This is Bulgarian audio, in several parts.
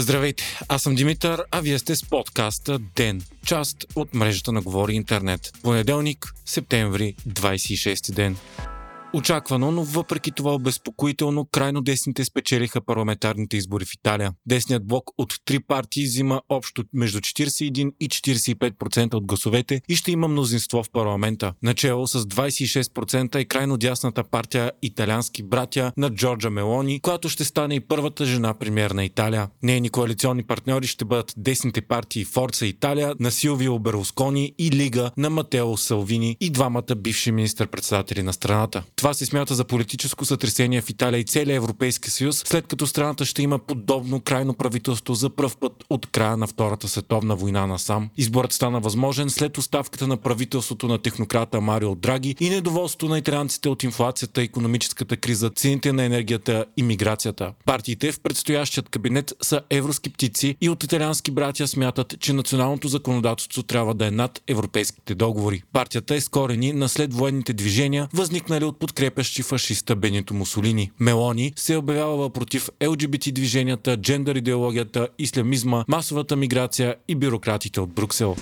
Здравейте, аз съм Димитър, а вие сте с подкаста ДЕН, част от мрежата на Говори Интернет. Понеделник, септември, 26 ден. Очаквано, но въпреки това обезпокоително, крайно десните спечелиха парламентарните избори в Италия. Десният блок от три партии взима общо между 41 и 45% от гласовете и ще има мнозинство в парламента. Начало с 26% е крайно дясната партия Италиански братя на Джорджа Мелони, която ще стане и първата жена премьер на Италия. Нейни коалиционни партньори ще бъдат десните партии Форца Италия на Силвио Берлускони и Лига на Матео Салвини и двамата бивши министър-председатели на страната. Това се смята за политическо сътресение в Италия и целия Европейски съюз, след като страната ще има подобно крайно правителство за пръв път от края на Втората световна война насам. Изборът стана възможен след оставката на правителството на технократа Марио Драги и недоволството на италианците от инфлацията, економическата криза, цените на енергията и миграцията. Партиите в предстоящият кабинет са евроскептици и от италиански братя смятат, че националното законодателство трябва да е над европейските договори. Партията е скорени на след военните движения, възникнали от подкрепящи фашиста Бенито Мусолини. Мелони се е обявявала против ЛГБТ движенията, джендър идеологията, ислямизма, масовата миграция и бюрократите от Брюксел.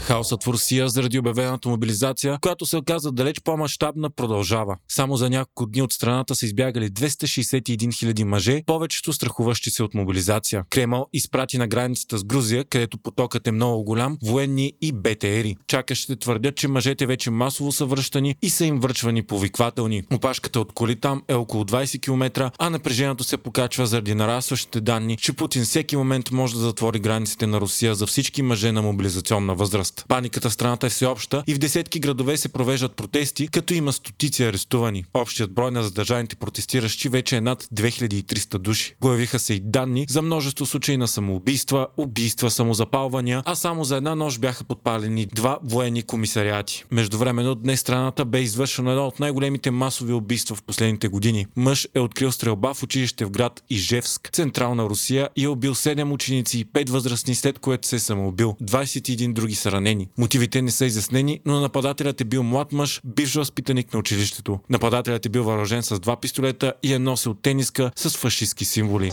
Хаосът в Русия заради обявената мобилизация, която се оказа далеч по-масштабна, продължава. Само за няколко дни от страната са избягали 261 000 мъже, повечето страхуващи се от мобилизация. Кремъл изпрати на границата с Грузия, където потокът е много голям, военни и БТРи. Чакащите твърдят, че мъжете вече масово са връщани и са им връчвани повиквателни. Опашката от коли там е около 20 км, а напрежението се покачва заради нарастващите данни, че Путин всеки момент може да затвори границите на Русия за всички мъже на мобилизационна възраст. Паниката в страната е всеобща и в десетки градове се провеждат протести, като има стотици арестувани. Общият брой на задържаните протестиращи вече е над 2300 души. Появиха се и данни за множество случаи на самоубийства, убийства, самозапалвания, а само за една нощ бяха подпалени два военни комисариати. Междувременно днес страната бе извършено едно от най-големите масови убийства в последните години. Мъж е открил стрелба в училище в град Ижевск, централна Русия и е убил 7 ученици и 5 възрастни, след което се е самоубил. 21 други са ранени ранени. Мотивите не са изяснени, но нападателят е бил млад мъж, бивш възпитаник на училището. Нападателят е бил въоръжен с два пистолета и е носил тениска с фашистски символи.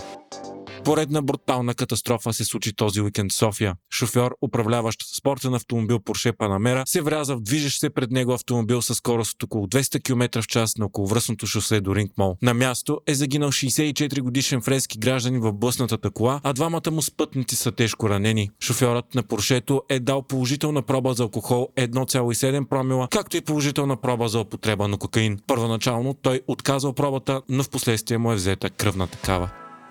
Поредна брутална катастрофа се случи този уикенд в София. Шофьор, управляващ спортен автомобил Porsche Panamera, се вряза в движещ се пред него автомобил с скорост от около 200 км в час на околовръстното шосе до Рингмол. На място е загинал 64 годишен френски гражданин в блъснатата кола, а двамата му спътници са тежко ранени. Шофьорът на Поршето е дал положителна проба за алкохол 1,7 промила, както и положителна проба за употреба на кокаин. Първоначално той отказал пробата, но в последствие му е взета кръвна такава.